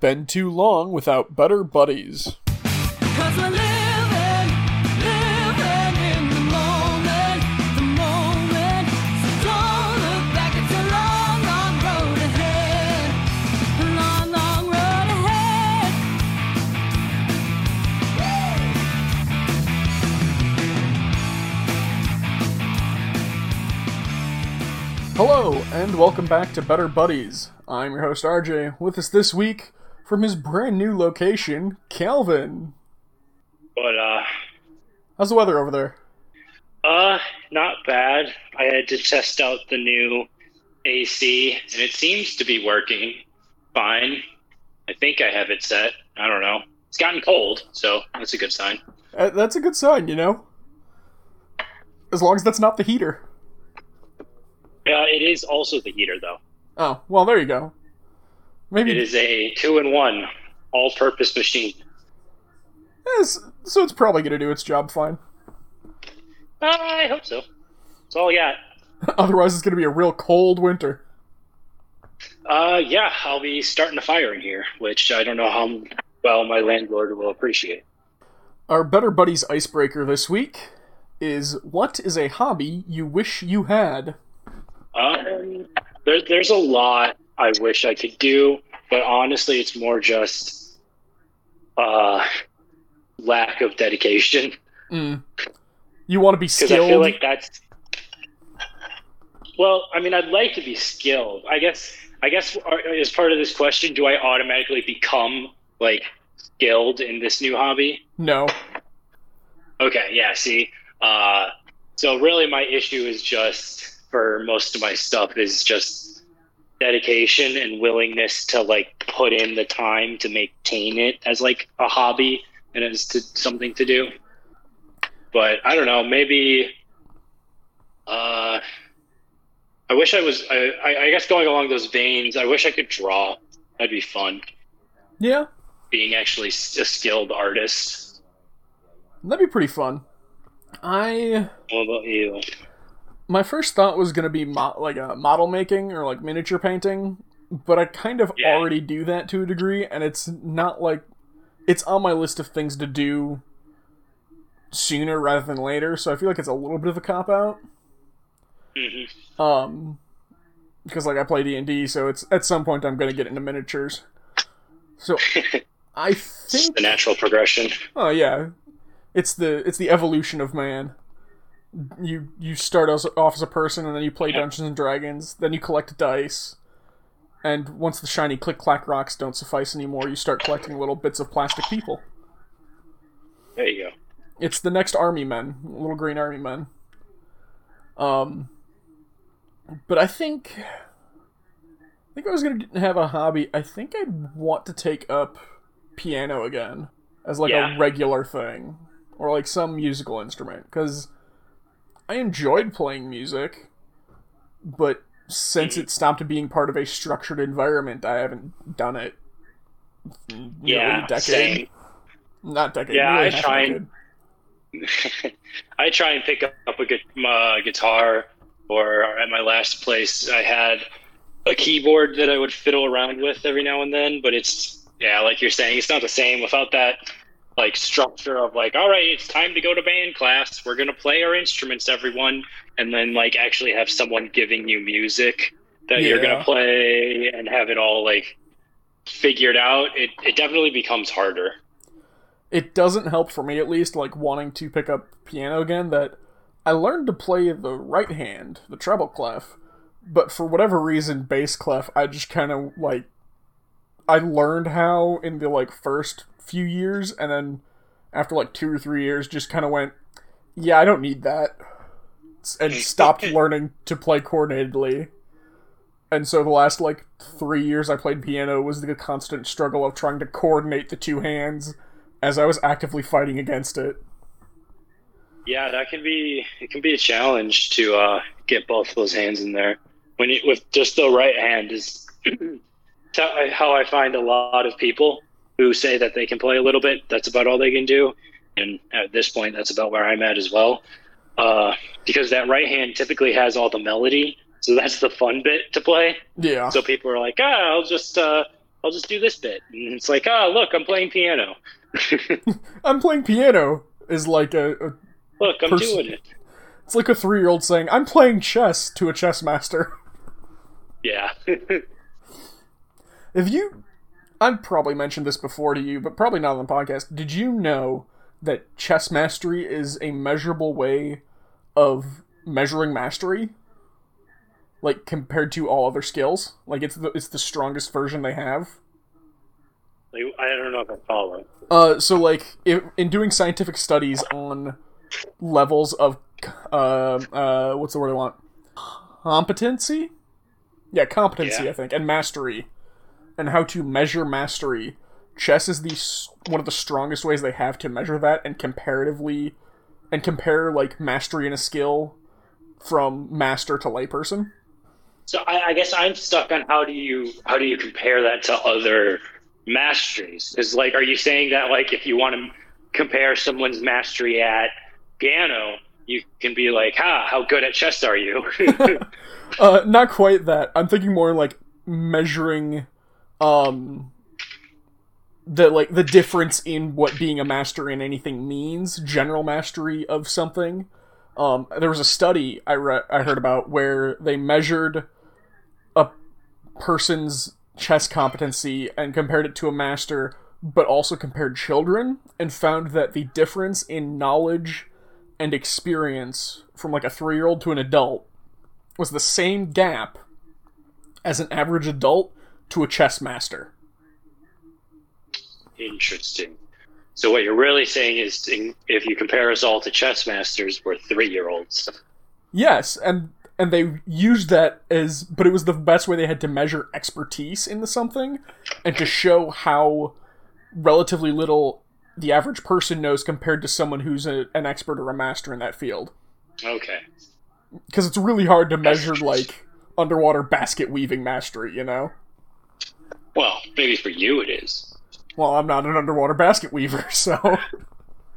Been too long without better buddies. Cause we're living, living in the moment, the moment. So don't look back, it's a long, long road ahead. A long, long road ahead. Hello, and welcome back to Better Buddies. I'm your host RJ. With us this week, from his brand new location, Calvin. But uh How's the weather over there? uh not bad. I had to test out the new AC and it seems to be working fine. I think I have it set. I don't know. It's gotten cold, so that's a good sign. Uh, that's a good sign, you know? As long as that's not the heater. Uh, it is also the heater though. Oh, well, there you go. Maybe It is a two in one all purpose machine. Yes, so it's probably going to do its job fine. I hope so. That's all I got. Otherwise, it's going to be a real cold winter. Uh yeah, I'll be starting a fire in here, which I don't know how well my landlord will appreciate. Our Better Buddies icebreaker this week is What is a hobby you wish you had? Um, there, there's a lot I wish I could do, but honestly, it's more just uh, lack of dedication. Mm. You want to be skilled? I feel like that's. Well, I mean, I'd like to be skilled. I guess. I guess uh, as part of this question, do I automatically become like skilled in this new hobby? no. Okay, yeah, see. Uh, so really my issue is just for most of my stuff is just dedication and willingness to like put in the time to maintain it as like a hobby and as to something to do. But I don't know, maybe uh I wish I was I, I I guess going along those veins, I wish I could draw. That'd be fun. Yeah, Being actually a skilled artist. that'd be pretty fun. I What about you? My first thought was going to be mo- like a model making or like miniature painting, but I kind of Yeah. already do that to a degree, and it's not like it's on my list of things to do sooner rather than later. So I feel like it's a little bit of a cop out. hmm Um, because like I play D and D, so it's at some point I'm gonna get into miniatures. So I It's think, the natural progression. oh yeah, it's the it's the evolution of man. You you start as, off as a person, and then you play Dungeons and Dragons. Then you collect dice, and once the shiny click clack rocks don't suffice anymore, you start collecting little bits of plastic people. There you go. It's the next army men, little green army men. Um, but I think, I think I was gonna have a hobby. I think I'd want to take up piano again as like Yeah. a regular thing, or like some musical instrument, because I enjoyed playing music, but since it stopped being part of a structured environment, I haven't done it. Yeah, decade. same. Not decade. Yeah, I try and- I try and pick up a gu- uh, guitar, or at my last place, I had a keyboard that I would fiddle around with every now and then. But it's yeah, like you're saying, it's not the same without that like structure of like, all right, it's time to go to band class. We're gonna play our instruments, everyone, and then like actually have someone giving you music that you're gonna play and have it all like figured out. It it definitely becomes harder. it doesn't help for me at least like wanting to pick up piano again that i learned to play the right hand the treble clef but for whatever reason bass clef i just kind of like i learned how in the like first few years and then after like two or three years just kind of went yeah i don't need that and stopped learning to play coordinatedly and so the last like three years i played piano was the constant struggle of trying to coordinate the two hands as I was actively fighting against it. Yeah, that can be it can be a challenge to uh, get both those hands in there. When you with just the right hand is how I find a lot of people who say that they can play a little bit. That's about all they can do, and at this point, that's about where I'm at as well. Uh, because that right hand typically has all the melody, so that's the fun bit to play. Yeah. So people are like, ah, I'll just uh, I'll just do this bit. And it's like, oh, look, I'm playing piano. I'm playing piano is like a, a Look, I'm Person- doing it. it's like a three year old saying, I'm playing chess to a chess master. Yeah. If you I've probably mentioned this before to you, but probably not on the podcast. Did you know that chess mastery is a measurable way of measuring mastery? Like compared to all other skills? Like it's the it's the strongest version they have? like, I don't know if I follow. Uh, so like if, in doing scientific studies on levels of uh, uh, what's the word I want? Competency? Yeah, competency, Yeah. I think, and mastery, and how to measure mastery. Chess is the one of the strongest ways they have to measure that, and comparatively, and compare like mastery in a skill from master to layperson. So I, I guess I'm stuck on how do you how do you compare that to other masteries? Because like, are you saying that like if you want to compare someone's mastery at piano, you can be like, "Ha, how good at chess are you?" Uh, not quite that. I'm thinking more like measuring, um, the like the difference in what being a master in anything means. General mastery of something. Um, there was a study I re- I heard about where they measured a person's chess competency and compared it to a master, but also compared children and found that the difference in knowledge and experience from like a three year old to an adult was the same gap as an average adult to a chess master. Interesting. So what you're really saying is, if you compare us all to chess masters, we're three year olds. Yes, and and they used that as but it was the best way they had to measure expertise into something and to show how relatively little the average person knows compared to someone who's a, an expert or a master in that field. Okay. Because it's really hard to measure like underwater basket weaving mastery, you know? Well, maybe for you it is. Well, I'm not an underwater basket weaver, so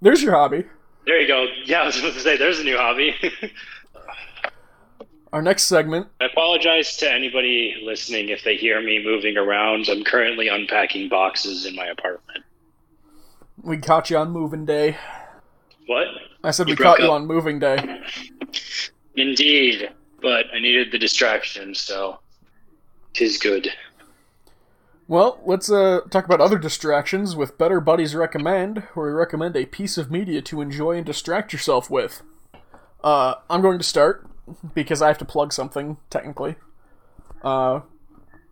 there's your hobby. There you go. Yeah, I was about to say, there's a new hobby. Our next segment I apologize to anybody listening if they hear me moving around. I'm currently unpacking boxes in my apartment. we caught you on moving day. What? I said You we caught you on moving day. Indeed, but I needed the distraction, so tis good. Well, let's uh, talk about other distractions with Better Buddies Recommend, where we recommend a piece of media to enjoy and distract yourself with. Uh, I'm going to start because I have to plug something, technically. Uh,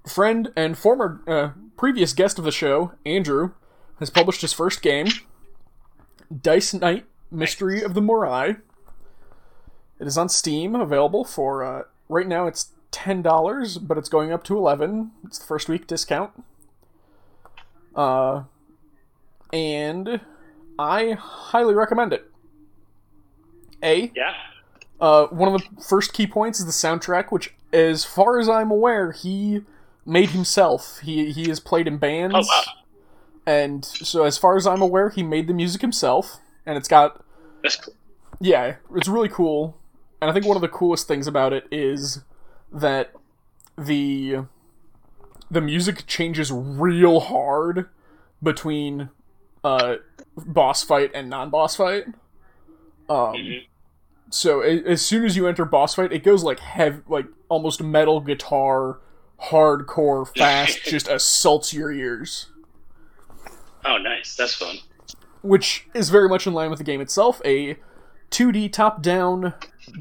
friend and former uh, previous guest of the show, Andrew, has published his first game, Dice Knight Mystery of the Morai. It is on Steam, available for, uh, right now it's $10, but it's going up to 11 It's the first week discount. Uh, and I highly recommend it. A, Yeah? uh, one of the first key points is the soundtrack, which, as far as I'm aware, he made himself. He he has played in bands, Oh, wow. and so as far as I'm aware, he made the music himself, and it's got That's cool. yeah, it's really cool. And I think one of the coolest things about it is that the the music changes real hard between uh boss fight and non-boss fight. Um Mhm. so a- as soon as you enter boss fight, it goes like heavy like almost metal guitar hardcore fast just assaults your ears Oh, nice. That's fun. which is very much in line with the game itself. A 2D top-down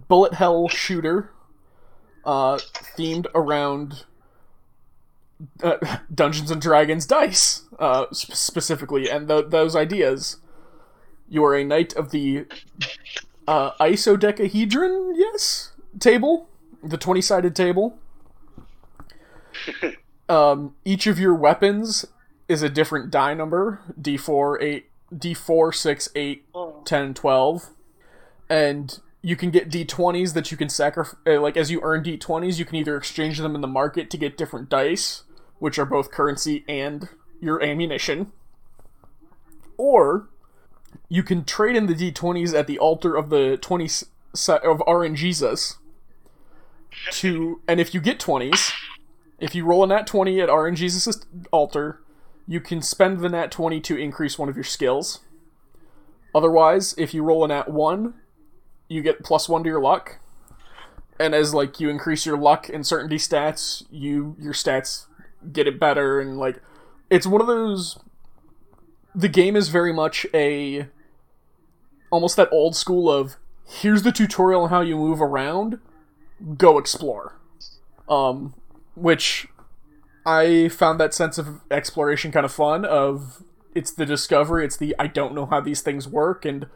bullet hell shooter, uh, themed around uh, Dungeons and Dragons dice, uh, sp- specifically, and th- those ideas. You are a knight of the uh, isodecahedron, yes, table, the twenty-sided table. um, each of your weapons is a different die number. D4 8 d4 6 8 10 12 and you can get d20s that you can sacrifice uh, like as you earn d20s you can either exchange them in the market to get different dice which are both currency and your ammunition or you can trade in the d20s at the altar of the 20 s- si- of RNGesus to and if you get 20s if you roll a nat 20 at RNG's assist- altar, you can spend the nat 20 to increase one of your skills. Otherwise, if you roll a nat 1, you get plus 1 to your luck. And as like you increase your luck and certainty stats, you your stats get it better and like it's one of those the game is very much a almost that old school of here's the tutorial on how you move around, go explore. Um which I found that sense of exploration kind of fun of it's the discovery, it's the I don't know how these things work and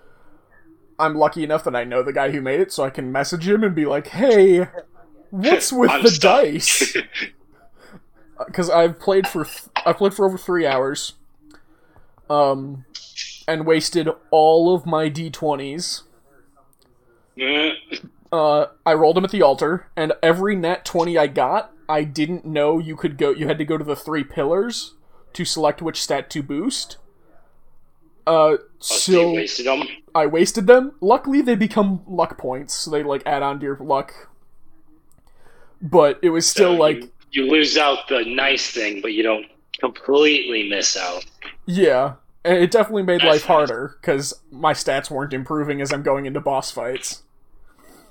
I'm lucky enough that I know the guy who made it so I can message him and be like, "Hey, what's with I'm the stuck." dice?" Cuz I've played for th- I played for over 3 hours. Um and wasted all of my d20s. Mm, Uh, I rolled them at the altar, and every nat 20 I got, I didn't know you could go. You had to go to the three pillars to select which stat to boost. Uh, so wasted them. I wasted them. Luckily, they become luck points, so they like add on to your luck. But it was still So like, you, you lose out the nice thing, but you don't completely miss out. yeah, and it definitely made That's life nice. harder because my stats weren't improving as I'm going into boss fights.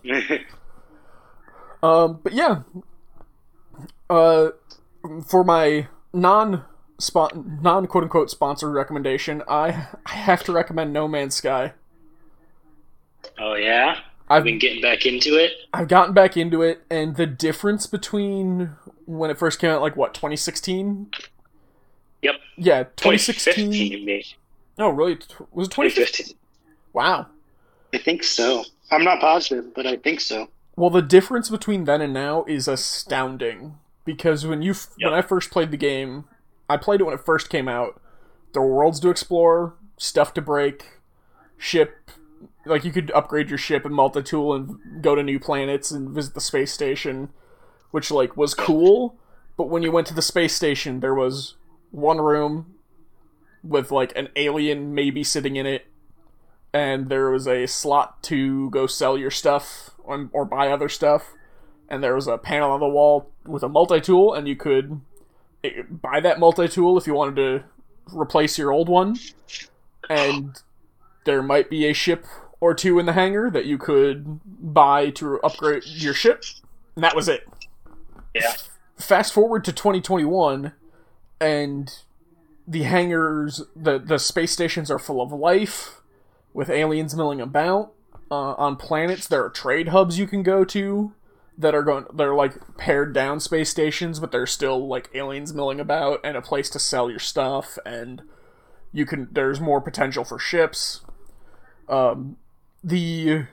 Um, but yeah, uh, for my non spot non quote unquote sponsored recommendation, I I have to recommend No Man's Sky. oh yeah, I've been getting back into it. I've gotten back into it, and the difference between when it first came out, like what 2016? Yep, Yeah, 2016. you mean. No, really, t- was it 2015? 2015. Wow. I think so. I'm not positive, but I think so. Well, the difference between then and now is astounding because when you Yep. when I first played the game, I played it when it first came out. There were worlds to explore, stuff to break, ship. Like you could upgrade your ship and multi-tool and go to new planets and visit the space station, which like was cool. But when you went to the space station, there was one room with like an alien maybe sitting in it and there was a slot to go sell your stuff or, or buy other stuff and there was a panel on the wall with a multi-tool and you could buy that multi-tool if you wanted to replace your old one. And there might be a ship or two in the hangar that you could buy to upgrade your ship. And that was it. Yeah. fast forward to 2021 and the hangars the the space stations are full of life with aliens milling about uh, on planets. There are trade hubs you can go to that are going they're like pared down space stations but there's still like aliens milling about and a place to sell your stuff and you can there's more potential for ships um the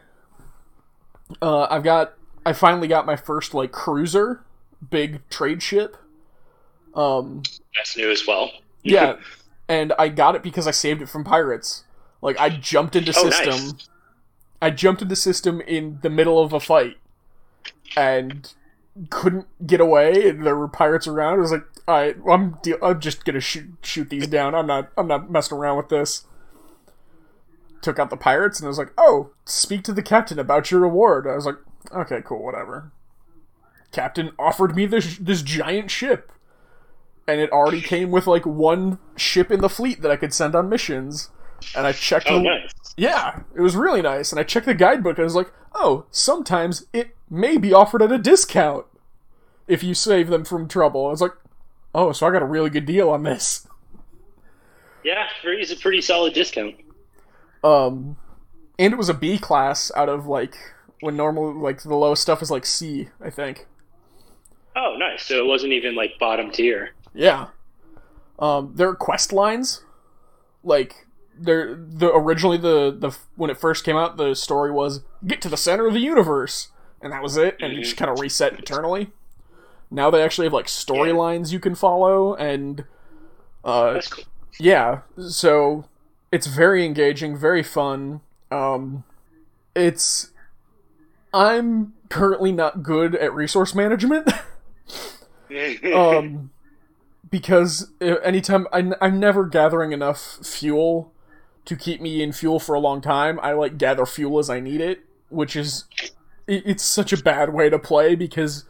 uh i've got i finally got my first like cruiser big trade ship um That's new as well. yeah, and I got it because I saved it from pirates. Like I jumped into Oh, system. nice. I jumped into system in the middle of a fight, and couldn't get away. And there were pirates around. I was like, "All right, I'm de- I'm just gonna shoot shoot these down. I'm not I'm not messing around with this." Took out the pirates, and I was like, "Oh, speak to the captain about your reward." I was like, "Okay, cool, whatever." Captain offered me this this giant ship and it already came with like one ship in the fleet that I could send on missions. And I checked Oh, the nice. Yeah, it was really nice. And I checked the guidebook and I was like, oh, sometimes it may be offered at a discount if you save them from trouble. I was like, oh, so I got a really good deal on this. Yeah, it's a pretty solid discount. Um, and it was a B class out of like when normal like the lowest stuff is like C, I think. Oh, nice. So it wasn't even like bottom tier. Yeah. Um, there are quest lines. Like there, the originally the the when it first came out, the story was get to the center of the universe, and that was it, and it just kind of reset eternally. Now they actually have like storylines you can follow, and uh, cool. yeah, so it's very engaging, very fun. Um, it's I'm currently not good at resource management. um because uh, anytime I, i'm never gathering enough fuel to keep me in fuel for a long time i like gather fuel as i need it which is it, it's such a bad way to play because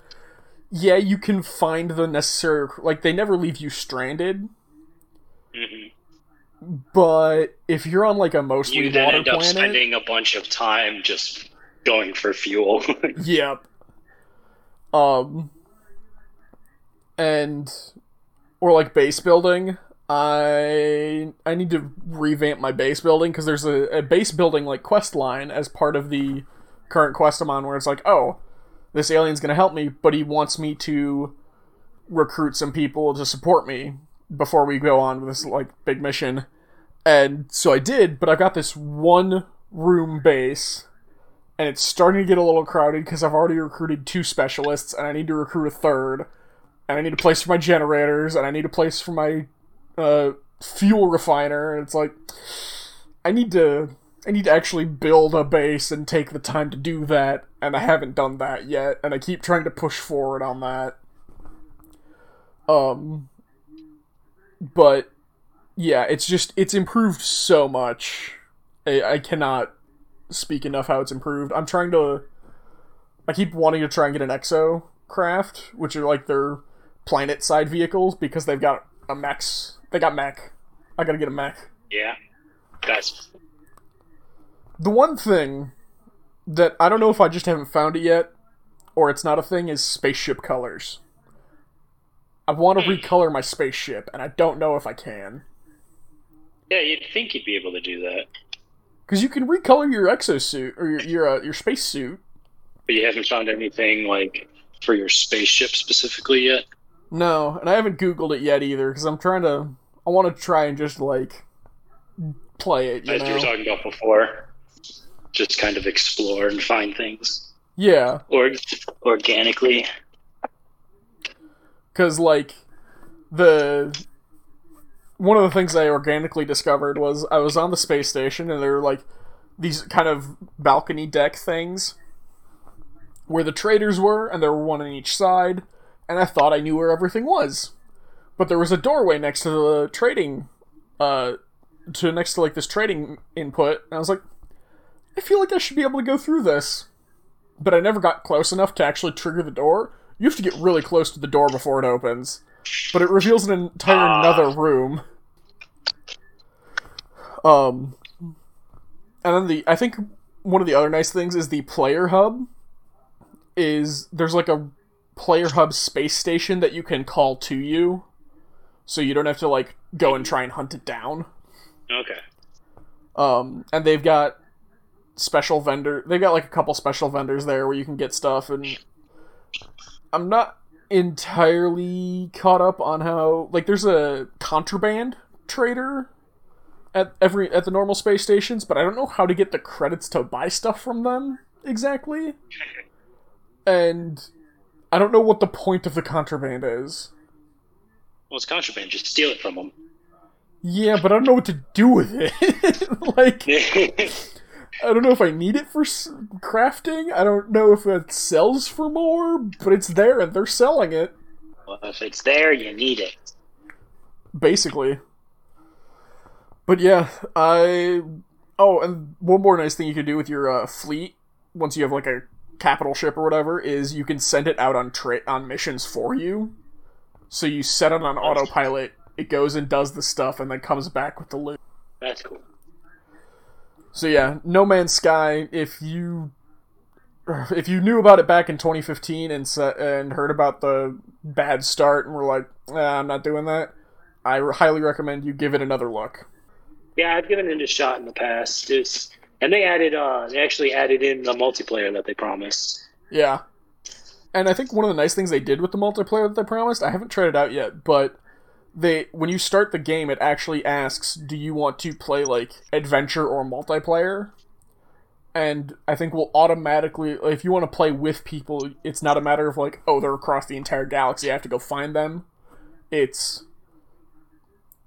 yeah, you can find the necessary like they never leave you stranded, hmm but if you're on like a mostly You then water end up planet, spending a bunch of time just going for fuel. Yep. Um and or like base building. I I need to revamp my base building because there's a, a base building like quest line as part of the current quest I'm on where it's like, oh, this alien's gonna help me, but he wants me to recruit some people to support me before we go on with this like big mission. And so I did, but I've got this one room base and it's starting to get a little crowded because I've already recruited two specialists, and I need to recruit a third, and I need a place for my generators, and I need a place for my uh, fuel refiner, and it's like I need to I need to actually build a base and take the time to do that, and I haven't done that yet, and I keep trying to push forward on that. Um, but yeah, it's just it's improved so much. I, I cannot speak enough how it's improved. I'm trying to. I keep wanting to try and get an Exo craft, which are like their planet side vehicles because they've got a mechs. They got Mac. I gotta get a Mac. yeah, that's The one thing that I don't know if I just haven't found it yet, or it's not a thing, is spaceship colors. I want to recolor my spaceship, and I don't know if I can. yeah. You'd think you'd be able to do that, Because you can recolor your exosuit or your your, uh, your spacesuit. but you haven't found anything like for your spaceship specifically yet. No, and I haven't Googled it yet either because I'm trying to. I want to try and just like play it. You As you were know? talking about before, just kind of explore and find things Yeah, or organically. because like the one of the things I organically discovered was I was on the space station and there were like these kind of balcony deck things where the traders were, and there were one on each side, and I thought I knew where everything was. But there was a doorway next to the trading, uh, to next to like this trading input, and I was like, I feel like I should be able to go through this. But I never got close enough to actually trigger the door. You have to get really close to the door before it opens. But it reveals an entire Ah. another room. Um, and then the I think one of the other nice things is the player hub. Is there's like a player hub space station that you can call to you, so you don't have to like go and try and hunt it down. Okay. Um, and they've got special vendor. They've got like a couple special vendors there where you can get stuff, and I'm not entirely caught up on how like there's a contraband trader at every at the normal space stations, but I don't know how to get the credits to buy stuff from them exactly. And I don't know what the point of the contraband is. Well, it's contraband. Just steal it from them. Yeah, but I don't know what to do with it. like I don't know if I need it for crafting. I don't know if it sells for more, but it's there and they're selling it well, if it's there, you need it. basically. But yeah, I oh, and one more nice thing you can do with your uh, fleet once you have like a capital ship or whatever is you can send it out on tra- on missions for you. So you set it on autopilot, it goes and does the stuff, and then comes back with the loot. That's cool. So yeah, No Man's Sky. If you if you knew about it back in 2015 and sa- and heard about the bad start and were like, "Ah, I'm not doing that, I highly recommend you give it another look. Yeah, I've given it a shot in the past. It's, and they added, uh, they actually added in the multiplayer that they promised. Yeah, and I think one of the nice things they did with the multiplayer that they promised, I haven't tried it out yet, but they when you start the game, it actually asks, "Do you want to play like adventure or multiplayer?" And I think we'll automatically, if you want to play with people, it's not a matter of like, oh, they're across the entire galaxy, I have to go find them. It's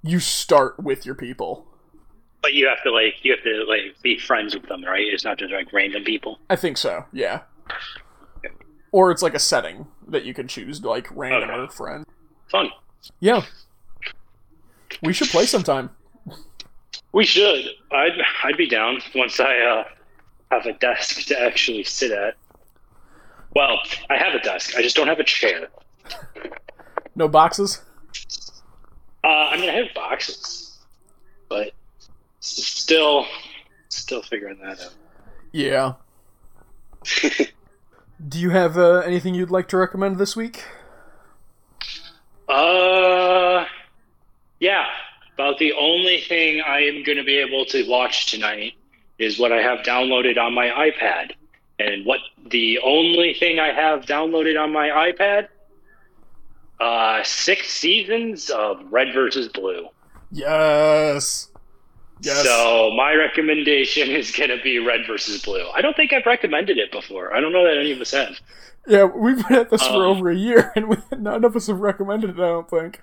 you start with your people. But you have to like, you have to like be friends with them, right? It's not just like random people. I think so, yeah. Or it's like a setting that you can choose, like random Okay. or friend. Fun. Yeah. We should play sometime. We should. I'd, I'd be down once I uh, have a desk to actually sit at. Well, I have a desk. I just don't have a chair. No boxes? Uh, I mean, I have boxes, but still, still figuring that out. Yeah. Do you have uh, anything you'd like to recommend this week? Uh, yeah. About the only thing I am going to be able to watch tonight is what I have downloaded on my iPad. And what the only thing I have downloaded on my iPad? Uh, six seasons of Red versus Blue. Yes. Yes. So my recommendation is going to be Red versus Blue. I don't think I've recommended it before. I don't know that any of us have. yeah, we've been at this for Um, over a year, and we, none of us have recommended it. I don't think.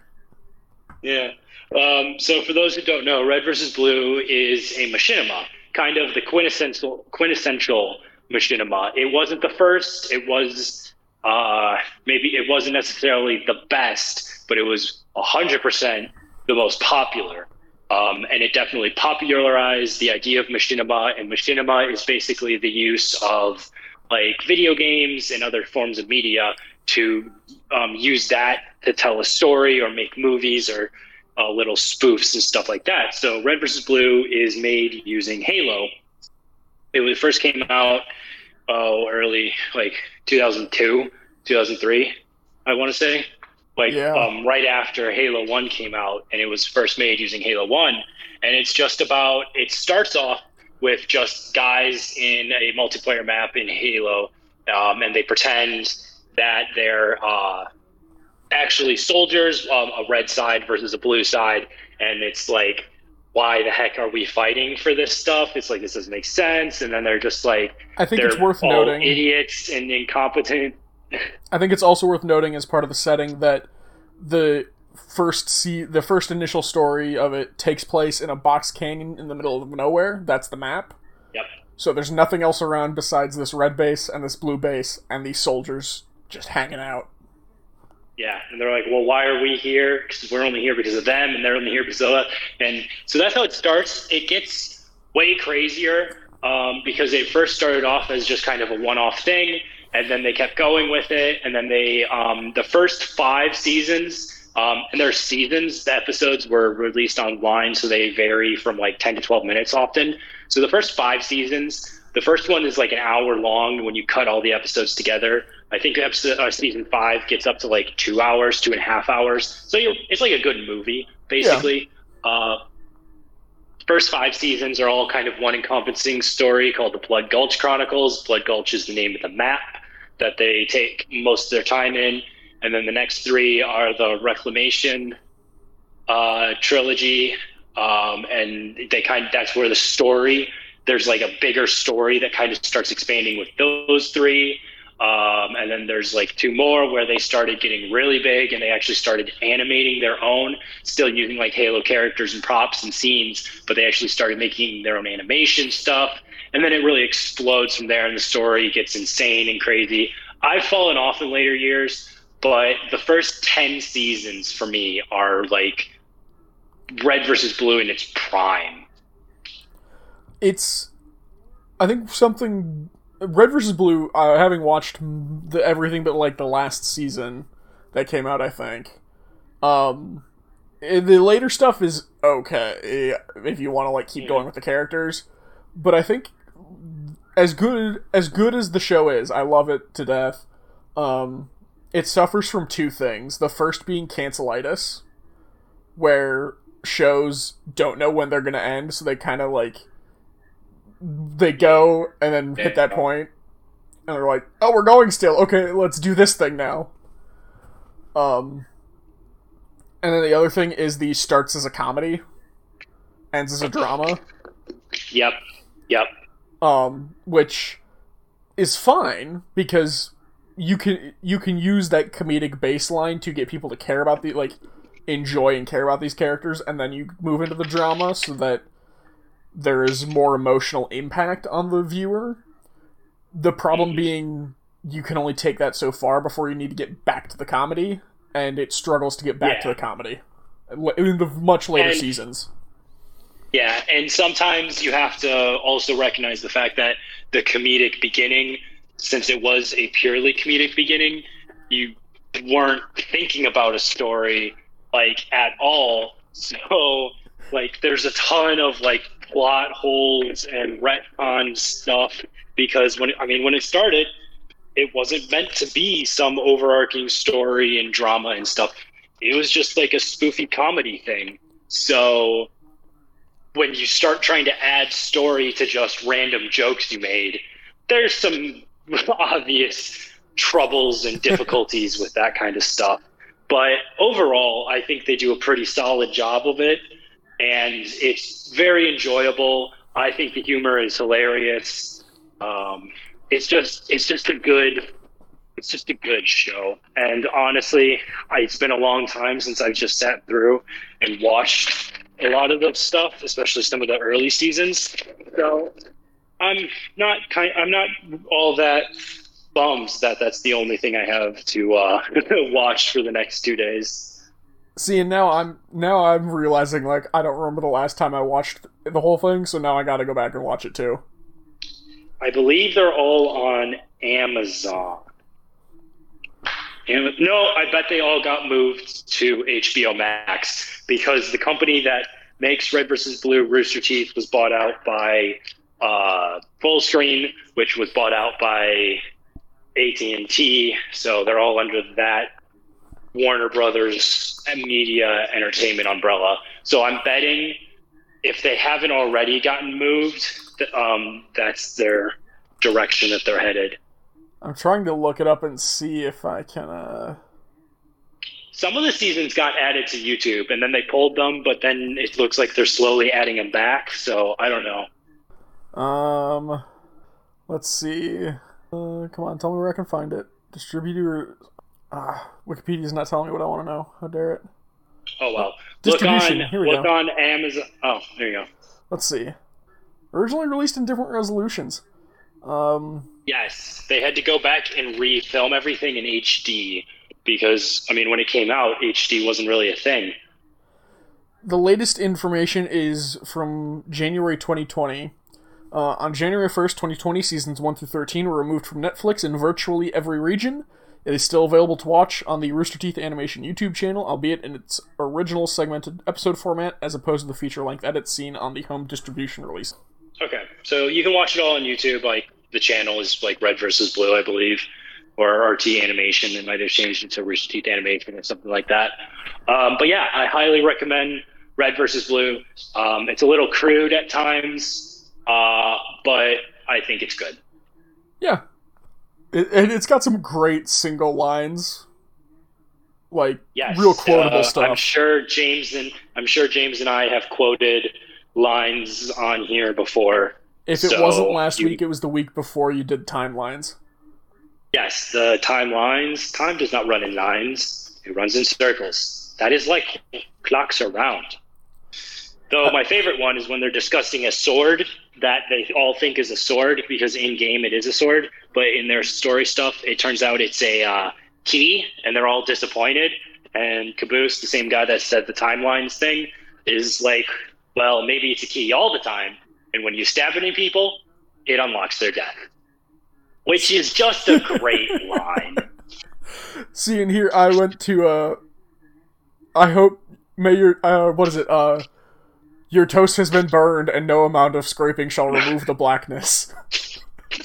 Yeah. Um, so for those who don't know, Red versus Blue is a machinima, kind of the quintessential quintessential machinima. It wasn't the first. It was uh, maybe it wasn't necessarily the best, but it was hundred percent the most popular. Um, and it definitely popularized the idea of machinima. And machinima is basically the use of like video games and other forms of media to um, use that to tell a story or make movies or uh, little spoofs and stuff like that. So Red versus Blue is made using Halo. It first came out oh early like 2002, 2003, I want to say, like Yeah. um, right after Halo One came out, and it was first made using Halo One, and it's just about it starts off with just guys in a multiplayer map in Halo, um, and they pretend that they're uh, actually soldiers, um, a red side versus a blue side, and it's like, why the heck are we fighting for this stuff? It's like this doesn't make sense, and then they're just like I think it's worth noting. idiots and incompetent. I think it's also worth noting as part of the setting that the first see the first initial story of it takes place in a box canyon in the middle of nowhere. That's the map. Yep. So there's nothing else around besides this red base and this blue base and these soldiers just hanging out. Yeah, and they're like, well, why are we here? Because we're only here because of them, and they're only here because of us. And so that's how it starts. It gets way crazier um, because they first started off as just kind of a one-off thing, and then they kept going with it. And then they, um, the first five seasons, um, and their seasons, the episodes were released online, so they vary from like 10 to 12 minutes often. So the first five seasons, the first one is like an hour long when you cut all the episodes together. I think episode, uh, season five gets up to like two hours, two and a half hours. So it's like a good movie, basically. Uh, first five seasons are all kind of one encompassing story called the Blood Gulch Chronicles. Blood Gulch is the name of the map that they take most of their time in. And then the next three are the Reclamation uh, trilogy. Um, and they kind of, that's where the story, there's like a bigger story that kind of starts expanding with those three. Um, and then there's like two more where they started getting really big and they actually started animating their own, still using like Halo characters and props and scenes, but they actually started making their own animation stuff. And then it really explodes from there and the story gets insane and crazy. I've fallen off in later years, but the first 10 seasons for me are like red versus blue in its prime. It's, I think something red versus blue. Uh, having watched the everything but like the last season that came out, I think. Um, eh, the later stuff is okay if you want to like keep going with the characters, but I think as good as good as the show is, I love it to death. Um, it suffers from two things. The first being cancelitis, where shows don't know when they're gonna end, so they kind of like they go and then hit that point, and they're like, "Oh, we're going still. Okay, let's do this thing now." Um, and then the other thing is the starts as a comedy, ends as a drama Yep. Yep. Um, which is fine because you can you can use that comedic baseline to get people to care about the like enjoy and care about these characters, and then you move into the drama so that there is more emotional impact on the viewer. The problem being you can only take that so far before you need to get back to the comedy, and it struggles to get back to the comedy in the much later And- seasons. Yeah, and sometimes you have to also recognize the fact that the comedic beginning since it was a purely comedic beginning, you weren't thinking about a story like at all. So like there's a ton of like plot holes and retcon stuff because when I mean when it started, it wasn't meant to be some overarching story and drama and stuff. It was just like a spoofy comedy thing. So when you start trying to add story to just random jokes you made, there's some obvious troubles and difficulties with that kind of stuff. But overall, I think they do a pretty solid job of it, and it's very enjoyable. I think the humor is hilarious. Um, it's just it's just a good it's just a good show. And honestly, I, it's been a long time since I've just sat through and watched a lot of the stuff, especially some of the early seasons. So I'm not kind. I'm not all that bummed that that's the only thing I have to uh, watch for the next two days. See, and now I'm now I'm realizing like I don't remember the last time I watched the whole thing, so now I got to go back and watch it too. I believe they're all on Amazon. Am- No, I bet they all got moved to HBO Max because the company that makes Red vs. Blue Rooster Teeth was bought out by uh, Fullscreen, which was bought out by AT&T. So they're all under that Warner Brothers Media Entertainment umbrella. So I'm betting if they haven't already gotten moved, um, that's their direction that they're headed. I'm trying to look it up and see if I can. uh Some of the seasons got added to YouTube and then they pulled them, but then it looks like they're slowly adding them back. So I don't know. Um, let's see. Uh, come on, tell me where I can find it. Distributor. Ah, Wikipedia's not telling me what I want to know. How dare it? Oh well. Look Distribution, on here we look go. on Amazon. Oh, there you go. Let's see. Originally released in different resolutions. Um, Yes, they had to go back and refilm everything in HD because I mean when it came out, HD wasn't really a thing. the latest information is from January 2020. Uh, on January 1st, 2020, seasons 1 through 13 were removed from Netflix in virtually every region. It is still available to watch on the Rooster Teeth Animation YouTube channel, albeit in its original segmented episode format, as opposed to the feature length edits seen on the home distribution release. Okay, so you can watch it all on YouTube. Like the channel is like Red versus Blue, I believe, or RT Animation. They might have changed it to Rooster Teeth Animation or something like that. Um, but yeah, I highly recommend Red versus Blue. Um, it's a little crude at times, uh, but I think it's good. Yeah. It, and it's got some great single lines. Like, Yes, real quotable uh, stuff. I'm sure James and I'm sure James and I have quoted lines on here before. If it so wasn't last you- week, it was the week before you did timelines. Yes, the timelines. Time does not run in lines; it runs in circles. That is like clocks are round. Though my favorite one is when they're discussing a sword that they all think is a sword because in game it is a sword, but in their story stuff it turns out it's a uh, key, and they're all disappointed. And Caboose, the same guy that said the timelines thing, is like, well, maybe it's a key all the time, and when you stab any people, it unlocks their death. Which is just a great line. See, and here I went to, uh, I hope, may your, uh, what is it, uh, your toast has been burned and no amount of scraping shall remove the blackness.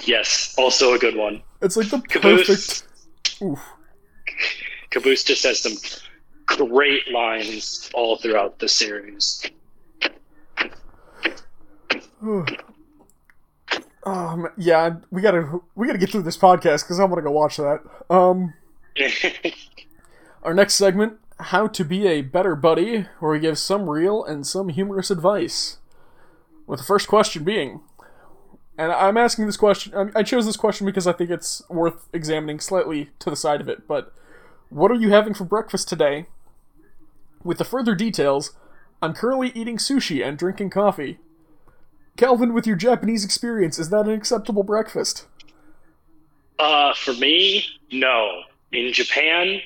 Yes, also a good one. It's like the Caboose. perfect, oof. Caboose just has some great lines all throughout the series. Um, yeah, we gotta, we gotta get through this podcast because I'm gonna go watch that. Um, our next segment, How to Be a Better Buddy, where we give some real and some humorous advice. With the first question being, and I'm asking this question, I- I chose this question because I think it's worth examining slightly to the side of it, but what are you having for breakfast today? With the further details, I'm currently eating sushi and drinking coffee. Calvin, with your Japanese experience, is that an acceptable breakfast? uh, for me, no. In Japan,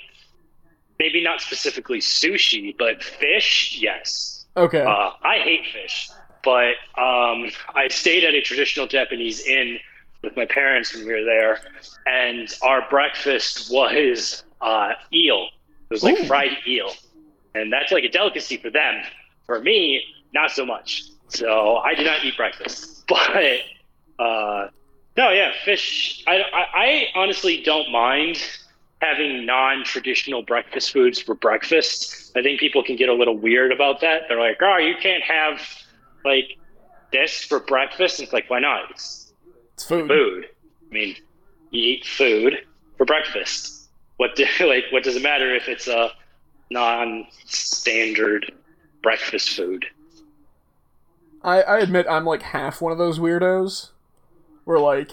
maybe not specifically sushi, but fish, yes. Okay. Uh, I hate fish, but um, I stayed at a traditional Japanese inn with my parents when we were there, and our breakfast was uh, eel. It was like Ooh. fried eel, and that's like a delicacy for them. For me, not so much. So I did not eat breakfast, but uh, no, yeah, fish. I, I, I honestly don't mind having non-traditional breakfast foods for breakfast. I think people can get a little weird about that. They're like, "Oh, you can't have like this for breakfast." And It's like, why not? It's It's food. food. I mean, you eat food for breakfast. What do, like what does it matter if it's a non-standard breakfast food? I, I admit I'm like half one of those weirdos where like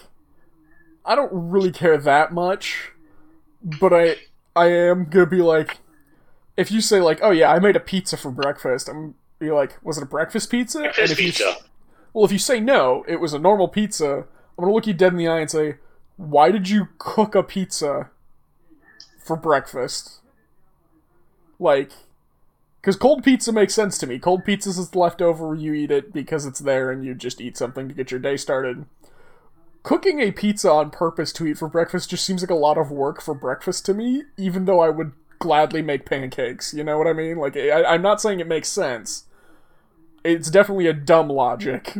I don't really care that much, but I I am gonna be like if you say like, oh yeah, I made a pizza for breakfast, I'm be like, was it a breakfast pizza? Breakfast if you pizza. well, if you say no, it was a normal pizza, I'm gonna look you dead in the eye and say, why did you cook a pizza for breakfast? Like, because cold pizza makes sense to me. Cold pizza is the leftover, you eat it because it's there and you just eat something to get your day started. Cooking a pizza on purpose to eat for breakfast just seems like a lot of work for breakfast to me, even though I would gladly make pancakes. You know what I mean? Like, I, I'm not saying it makes sense. It's definitely a dumb logic.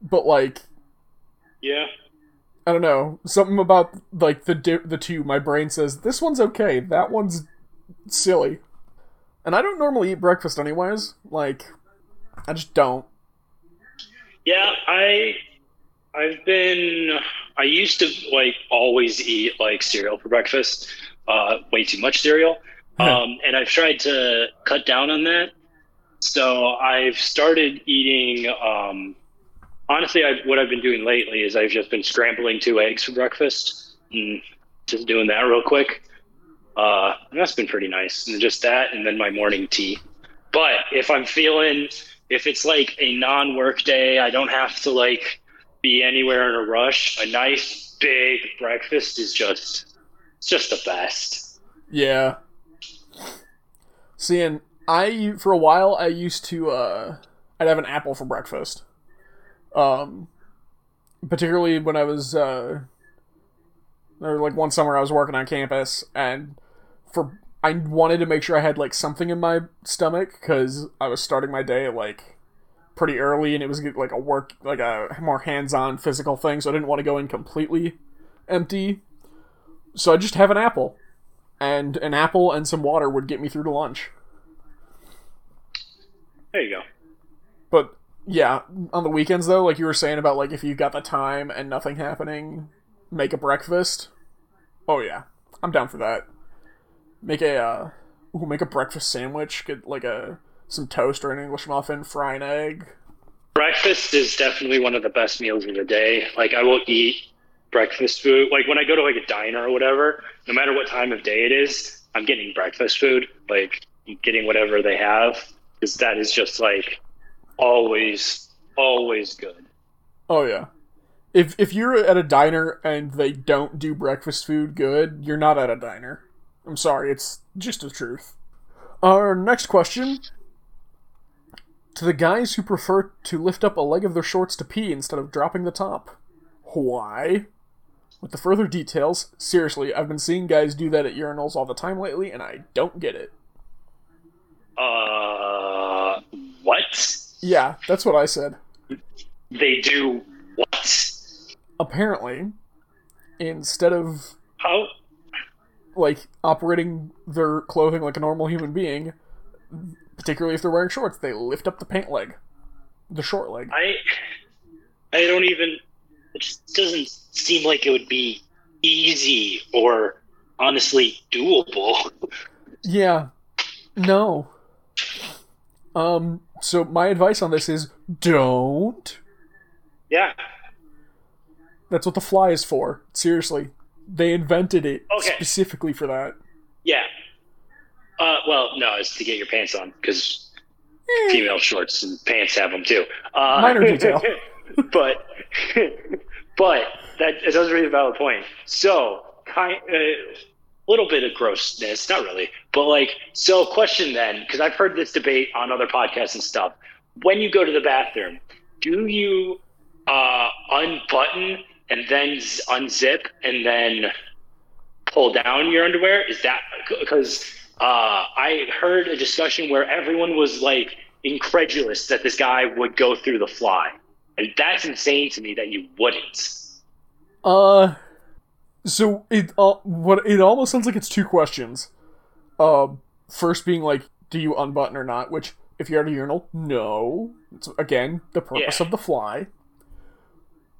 But, like, Yeah. I don't know. Something about like the di- the two. My brain says this one's okay. That one's silly. And I don't normally eat breakfast anyways. Like, I just don't. Yeah, I I've been I used to like always eat like cereal for breakfast. Uh way too much cereal. Um and I've tried to cut down on that. So I've started eating um honestly I've, what I've been doing lately is I've just been scrambling two eggs for breakfast and just doing that real quick. Uh that's been pretty nice. And just that and then my morning tea. But if I'm feeling if it's like a non-work day, I don't have to like be anywhere in a rush. A nice big breakfast is just it's just the best. Yeah. Seeing, I for a while I used to uh, I'd have an apple for breakfast. Um, particularly when I was uh, or like one summer I was working on campus and for I wanted to make sure I had like something in my stomach because I was starting my day like pretty early and it was like a work like a more hands-on physical thing so I didn't want to go in completely empty. So I just have an apple and an apple and some water would get me through to lunch. There you go. But yeah, on the weekends though, like you were saying about like if you've got the time and nothing happening, make a breakfast. Oh yeah, I'm down for that. Make a uh, ooh, make a breakfast sandwich. Get like a some toast or an English muffin, fry an egg. Breakfast is definitely one of the best meals of the day. Like I will eat breakfast food. Like when I go to like a diner or whatever, no matter what time of day it is, I'm getting breakfast food. Like getting whatever they have because that is just like always, always good. Oh yeah. If if you're at a diner and they don't do breakfast food good, you're not at a diner. I'm sorry, it's just the truth. Our next question to the guys who prefer to lift up a leg of their shorts to pee instead of dropping the top. Why? With the further details, seriously, I've been seeing guys do that at urinals all the time lately, and I don't get it. Uh, what? Yeah, that's what I said. They do what? Apparently, instead of How? Like operating their clothing like a normal human being, particularly if they're wearing shorts, they lift up the pant leg, the short leg. I I don't even it just doesn't seem like it would be easy or honestly doable. Yeah, no. Um. So my advice on this is don't. yeah. That's what the fly is for. Seriously, they invented it Okay. specifically for that. Yeah. Uh, well, no, it's to get your pants on because female shorts and pants have them too. Uh, Minor detail. but but that it does raise a valid point. So, kind a little bit of grossness, not really, but like so. Question then, because I've heard this debate on other podcasts and stuff. When you go to the bathroom, do you uh, unbutton and then unzip and then pull down your underwear? Is that because uh, I heard a discussion where everyone was like incredulous that this guy would go through the fly, and that's insane to me that you wouldn't. Uh, so it uh, what it almost sounds like it's two questions. Um, first being like, do you unbutton or not? Which, if you're at a urinal, no. It's again the purpose Yeah. of the fly.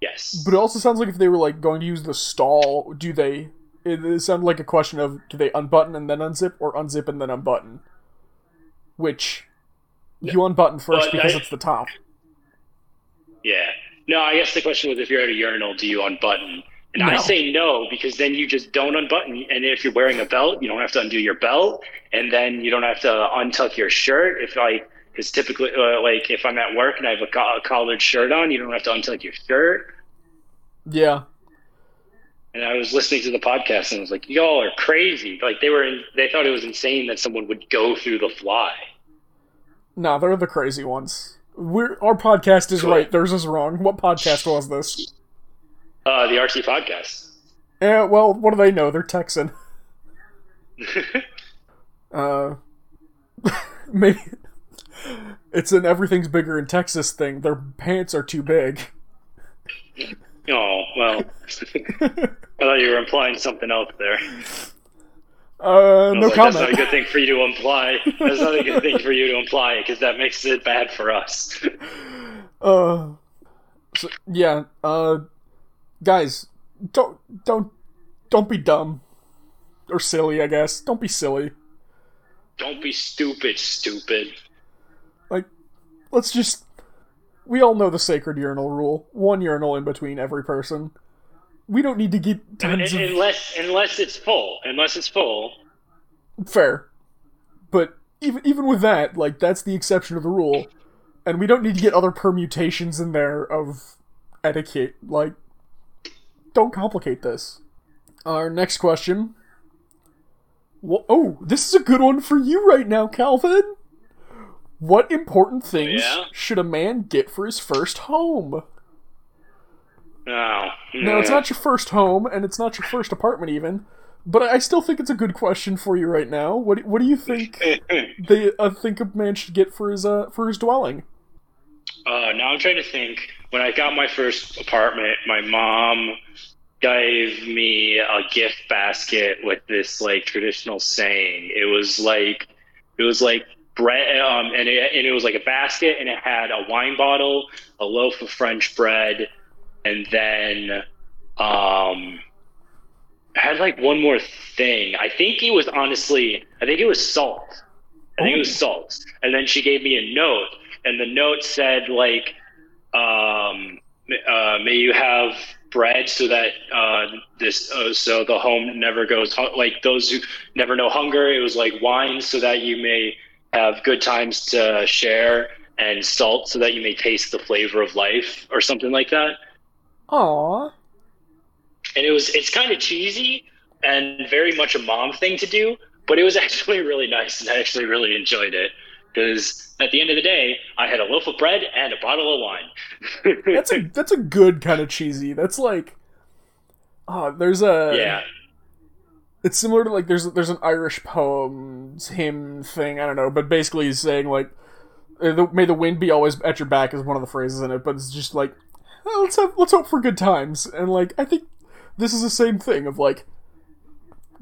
Yes. But it also sounds like if they were like going to use the stall, do they? It, sounded like a question of do they unbutton and then unzip, or unzip and then unbutton? Which you unbutton first because I- it's the top. Yeah. No, I guess the question was if you're at a urinal, do you unbutton? And I say no because then you just don't unbutton. And if you're wearing a belt, you don't have to undo your belt, and then you don't have to untuck your shirt. If like, because typically, uh, like if I'm at work and I have a, co- a collared shirt on, you don't have to untuck your shirt. Yeah, And I was listening to the podcast and I was like, y'all are crazy. Like they were, in, they thought it was insane that someone would go through the fly. nah, they're the crazy ones. We're our podcast is Cool. right. Theirs is wrong. What podcast was this? Uh, the RC podcast. Yeah, well, what do they know? They're Texan. Uh, maybe it's an everything's bigger in Texas thing. Their pants are too big. oh well, I thought you were implying something else there. Uh, no like, That's not a good thing for you to imply. That's not a good thing for you to imply because that makes it bad for us. Uh, so, yeah. Uh, guys, don't don't don't be dumb or silly. I guess don't be silly. Don't be stupid, stupid. Let's just. We all know the sacred urinal rule. One urinal in between every person. We don't need to get tons of Unless, unless it's full. Unless it's full. fair. But even even with that, like that's the exception to the rule, and we don't need to get other permutations in there of etiquette. Like, don't complicate this. Our next question. Wha oh, this is a good one for you right now, Calvin. What important things Yeah? should a man get for his first home? No. No, it's not your first home, and it's not your first apartment, even. But I still think it's a good question for you right now. What What do you think they uh, think a man should get for his uh for his dwelling? Uh, now I'm trying to think. When I got my first apartment, my mom gave me a gift basket with this like traditional saying. It was like, it was like bread, um, and it, and it was like a basket, and it had a wine bottle, a loaf of French bread, and then um, it had like one more thing. I think it was honestly, I think it was salt. I think it was salt. And then she gave me a note, and the note said like, um, uh, "May you have bread so that uh, this uh, so the home never goes hu- like those who never know hunger." It was like wine so that you may have good times to share, and salt so that you may taste the flavor of life, or something like that. Aw, and it was it's kind of cheesy and very much a mom thing to do but it was actually really nice and i actually really enjoyed it. Because at the end of the day i had a loaf of bread and a bottle of wine. That's a that's a good kind of cheesy. That's like, oh, there's a yeah It's similar to like there's there's an Irish poem hymn thing. I don't know, but basically he's saying like, "May the wind be always at your back" is one of the phrases in it. But it's just like, oh, let's have let's hope for good times. And like I think this is the same thing of like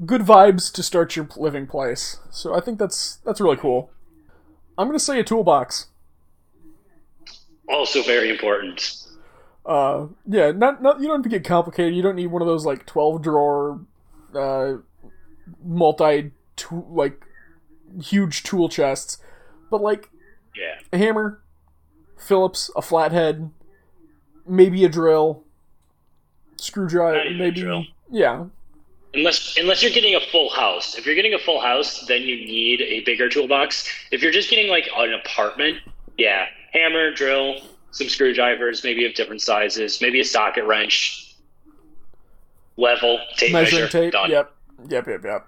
good vibes to start your living place. So I think that's that's really cool. I'm gonna say a toolbox. also very important Uh, yeah, not not you don't have to get complicated. You don't need one of those like twelve drawer, uh, multi like huge tool chests, but like yeah a hammer, Phillips, a flathead, maybe a drill, screwdriver, maybe drill. yeah, unless unless you're getting a full house if you're getting a full house then you need a bigger toolbox if you're just getting like an apartment yeah hammer drill some screwdrivers maybe of different sizes maybe a socket wrench level tape measuring measure tape. done. Yep, yep, yep, yep.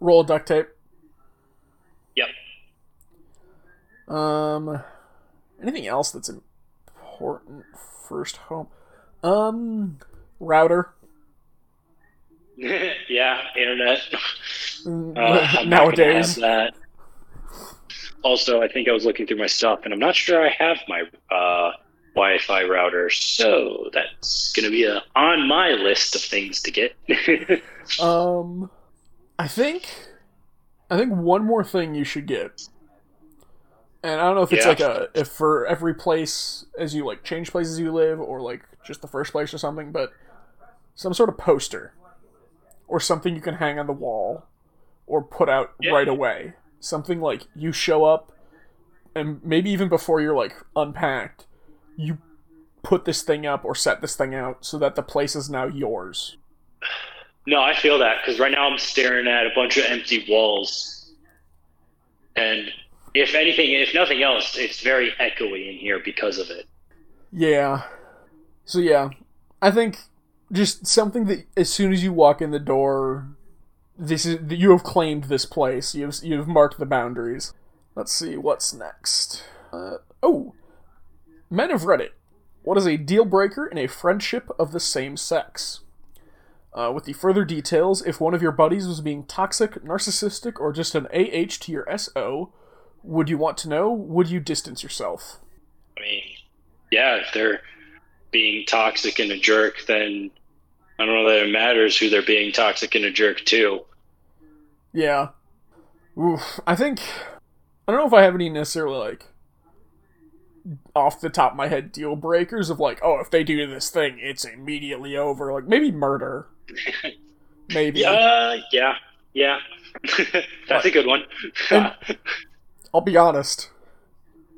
Roll of duct tape. Yep. Um, anything else that's important? First home. Um, router. yeah, internet. Mm, Uh, I'm not gonna Nowadays, that. Also, I think I was looking through my stuff, and I'm not sure I have my uh, Wi-Fi router, so that's gonna be a, on my list of things to get. um, I think, I think one more thing you should get, and I don't know if it's Yeah. like a if for every place as you like change places you live, or like just the first place or something, but some sort of poster or something you can hang on the wall or put out Yeah. right away. Something like you show up and maybe even before you're like unpacked, you put this thing up or set this thing out so that the place is now yours. no, I feel that because right now I'm staring at a bunch of empty walls, and if anything, if nothing else, it's very echoey in here because of it. Yeah. So yeah, I think just something that as soon as you walk in the door, this is you have claimed this place. You've you've marked the boundaries. Let's see what's next. Uh, oh, men of Reddit. What is a deal breaker in a friendship of the same sex? Uh, with the further details, if one of your buddies was being toxic, narcissistic, or just an AH to your SO, would you want to know? Would you distance yourself? I mean, yeah, if they're being toxic and a jerk, then I don't know that it matters who they're being toxic and a jerk to. Yeah. Oof. I think I don't know if I have any necessarily like off the top of my head deal breakers of like, oh, if they do this thing, it's immediately over. Like maybe murder. Maybe. Yeah, yeah, yeah. That's a good one. I'll be honest.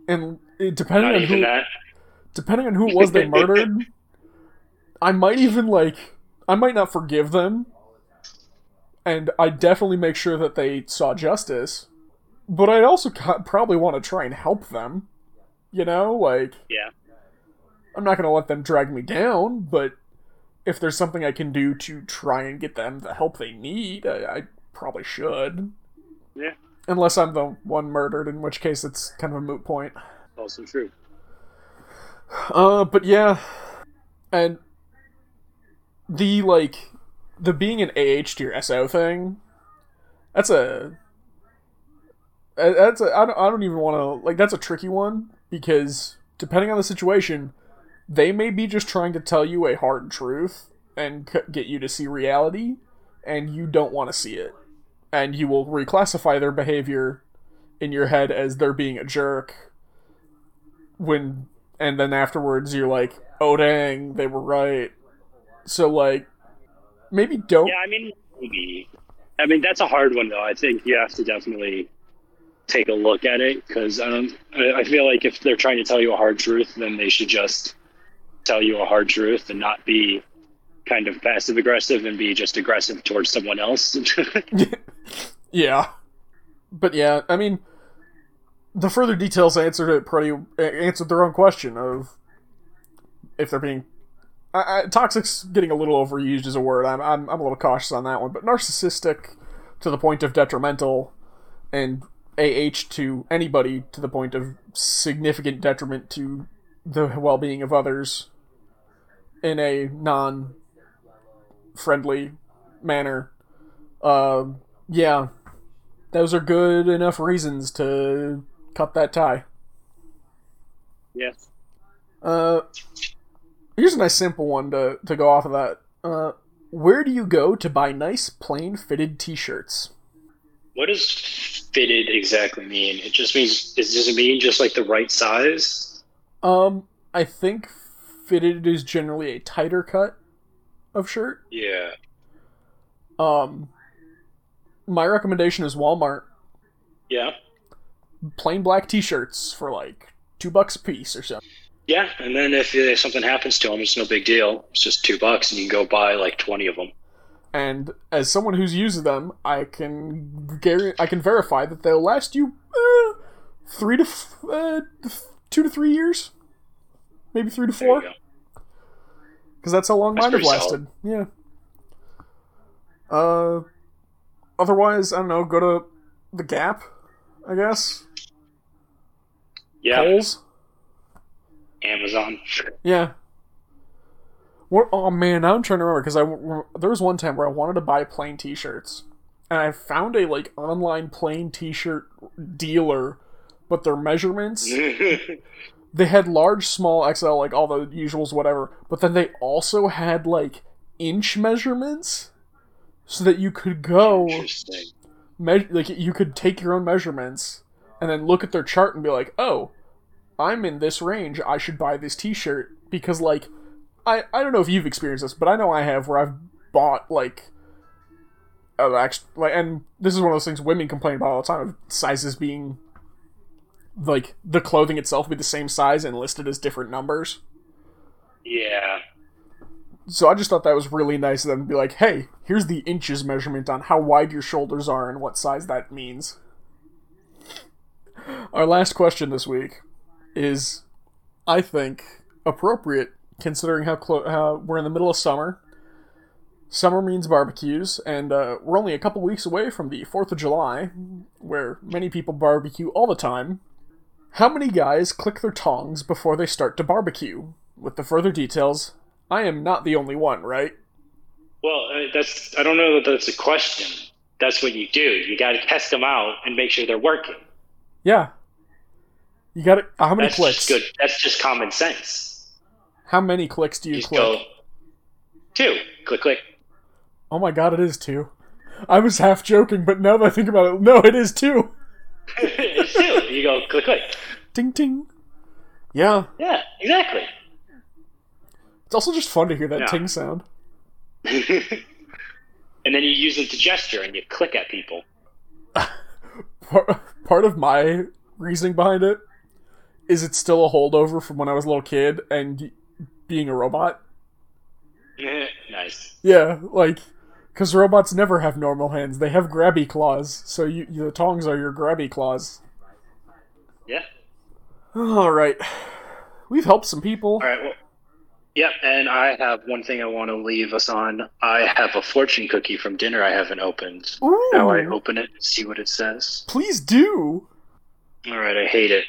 And it, depending Not on who that. depending on who it was they murdered, I might even like I might not forgive them. And I definitely make sure that they saw justice. But I'd also probably want to try and help them. You know, like Yeah. I'm not going to let them drag me down, but if there's something I can do to try and get them the help they need, I, I probably should. Yeah. Unless I'm the one murdered, in which case it's kind of a moot point. Also true. Uh, but yeah, and the like the being an AH to your SO thing. That's a that's a I don't, I don't even want to like that's a tricky one because depending on the situation, they may be just trying to tell you a hard truth and get you to see reality, and you don't want to see it, and you will reclassify their behavior in your head as they're being a jerk when and then afterwards you're like, oh dang, they were right. So like, maybe don't. Yeah, I mean, maybe. I mean, that's a hard one, though. I think you have to definitely take a look at it because I um, don't. I I feel like if they're trying to tell you a hard truth, then they should just tell you a hard truth and not be kind of passive aggressive and be just aggressive towards someone else. yeah, but yeah, I mean, the further details answered it pretty answered their own question of if they're being. I, I, toxic's getting a little overused as a word. I'm, I'm I'm a little cautious on that one, but narcissistic to the point of detrimental, and AH to anybody to the point of significant detriment to the well-being of others in a non-friendly manner. Uh, yeah, those are good enough reasons to cut that tie. yes. Uh, here's a nice simple one to, to go off of that. Uh, where do you go to buy nice, plain fitted t shirts? What does fitted exactly mean? It just means is does it mean just like the right size? Um, I think fitted is generally a tighter cut of shirt. Yeah. Um, my recommendation is Walmart. Yeah. Plain black t shirts for like two bucks a piece or something. Yeah, and then if, if something happens to them, it's no big deal. It's just two bucks, and you can go buy like twenty of them. And as someone who's used them, I can guar- I can verify that they'll last you uh, three to f- uh, two to three years, maybe three to four, because that's how long That's mine have lasted. Yeah. Uh, otherwise, I don't know. Go to the Gap, I guess. Yeah, Kohl's. Amazon. Yeah. What? Oh man, I'm trying to remember because I there was one time where I wanted to buy plain T-shirts, and I found a like online plain T-shirt dealer, but their measurements they had large, small, XL, like all the usuals, whatever. But then they also had like inch measurements, so that you could go like you could take your own measurements and then look at their chart and be like, "Oh, I'm in this range. I should buy this T-shirt." Because like, I I don't know if you've experienced this, but I know I have, where I've bought like, uh, actually, like, and this is one of those things women complain about all the time of sizes being like the clothing itself be the same size and listed as different numbers. Yeah. So I just thought that was really nice of them to be like, "Hey, here's the inches measurement on how wide your shoulders are and what size that means." Our last question this week is, I think, appropriate considering how close how we're in the middle of summer. Summer means barbecues, and uh, we're only a couple weeks away from the Fourth of July, where many people barbecue all the time. How many guys click their tongs before they start to barbecue? With the further details, I am not the only one, right? Well, that's I don't know that that's a question. That's what you do. You got to test them out and make sure they're working. Yeah. You got it. How many That's clicks? good. That's just common sense. How many clicks do you Just click? go two, click, click. Oh my god, it is two. I was half joking, but now that I think about it, no, it is two. it's two. You go click, click. Ding ding. Yeah. Yeah, exactly. It's also just fun to hear that Yeah. ting sound. and then you use it to gesture and you click at people. Part, part of my reasoning behind it is it's still a holdover from when I was a little kid and being a robot. nice. Yeah, like, because robots never have normal hands. They have grabby claws, so you, the tongs are your grabby claws. Yeah. Alright. We've helped some people. All right. Well, yep. And I have one thing I want to leave us on. I have a fortune cookie from dinner I haven't opened. Ooh, Now I open it, and see what it says. please do. All right. I hate it.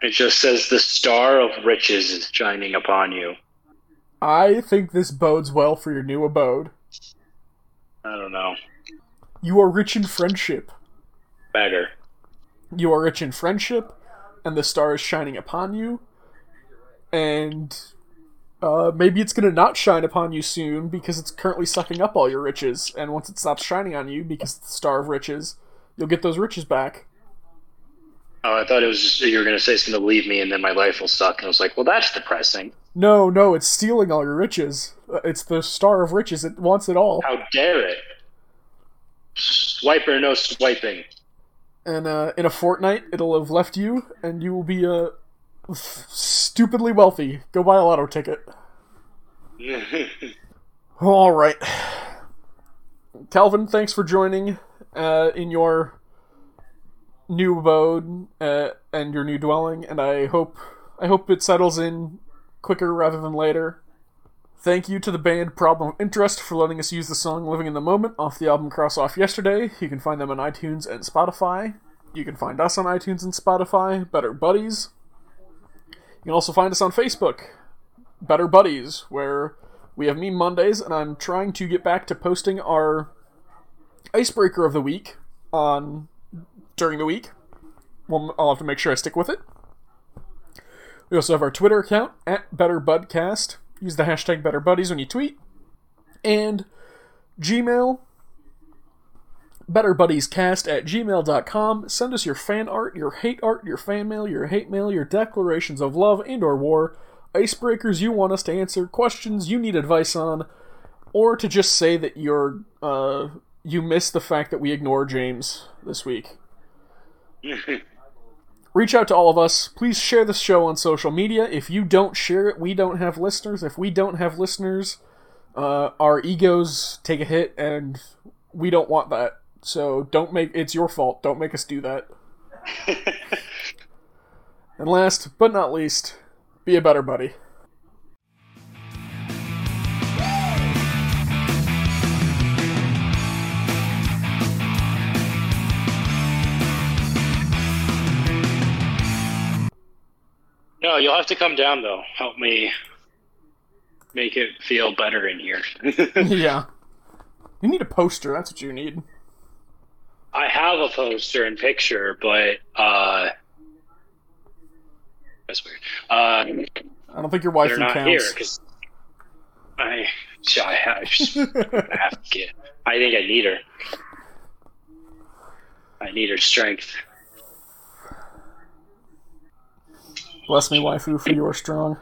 It just says the star of riches is shining upon you. I think this bodes well for your new abode. I don't know. You are rich in friendship. Better. You are rich in friendship, and the star is shining upon you. And uh, maybe it's going to not shine upon you soon because it's currently sucking up all your riches. And once it stops shining on you because it's the star of riches, you'll get those riches back. Oh, I thought it was just, you were going to say it's going to leave me and then my life will suck. And I was like, well, that's depressing. No, no, it's stealing all your riches. Uh, It's the star of riches. It wants it all. How dare it? Swiper, no swiping. And uh, in a fortnight, it'll have left you, and you will be uh, stupidly wealthy. Go buy a lotto ticket. All right, Calvin. Thanks for joining uh, in your new abode uh, and your new dwelling, and I hope I hope it settles in quicker rather than later. Thank you to the band Problem of Interest for letting us use the song Living in the Moment off the album Cross Off Yesterday. You can find them on iTunes and Spotify. You can find us on iTunes and Spotify, Better Buddies. You can also find us on Facebook, Better Buddies, where we have Meme Mondays, and I'm trying to get back to posting our icebreaker of the week on during the week. Well, I'll have to make sure I stick with it. We also have our Twitter account at BetterBudcast. Use the hashtag BetterBuddies when you tweet. And Gmail, betterbuddiescast at gmail.com. Send us your fan art, your hate art, your fan mail, your hate mail, your declarations of love and or war, icebreakers you want us to answer, questions you need advice on, or to just say that you're uh, you missed the fact that we ignore James this week. Reach out to all of us. Please share this show on social media. If you don't share it, we don't have listeners. If we don't have listeners, uh, our egos take a hit, and we don't want that. So don't make it's your fault. Don't make us do that. and last but not least, be a better buddy. No, you'll have to come down though. Help me make it feel better in here. yeah. You need a poster. That's what you need. I have a poster and picture, but uh, that's weird. Uh, I don't think your wife not here counts. because I, I I have to get. I think I need her. I need her strength. Bless me, waifu, for you are strong.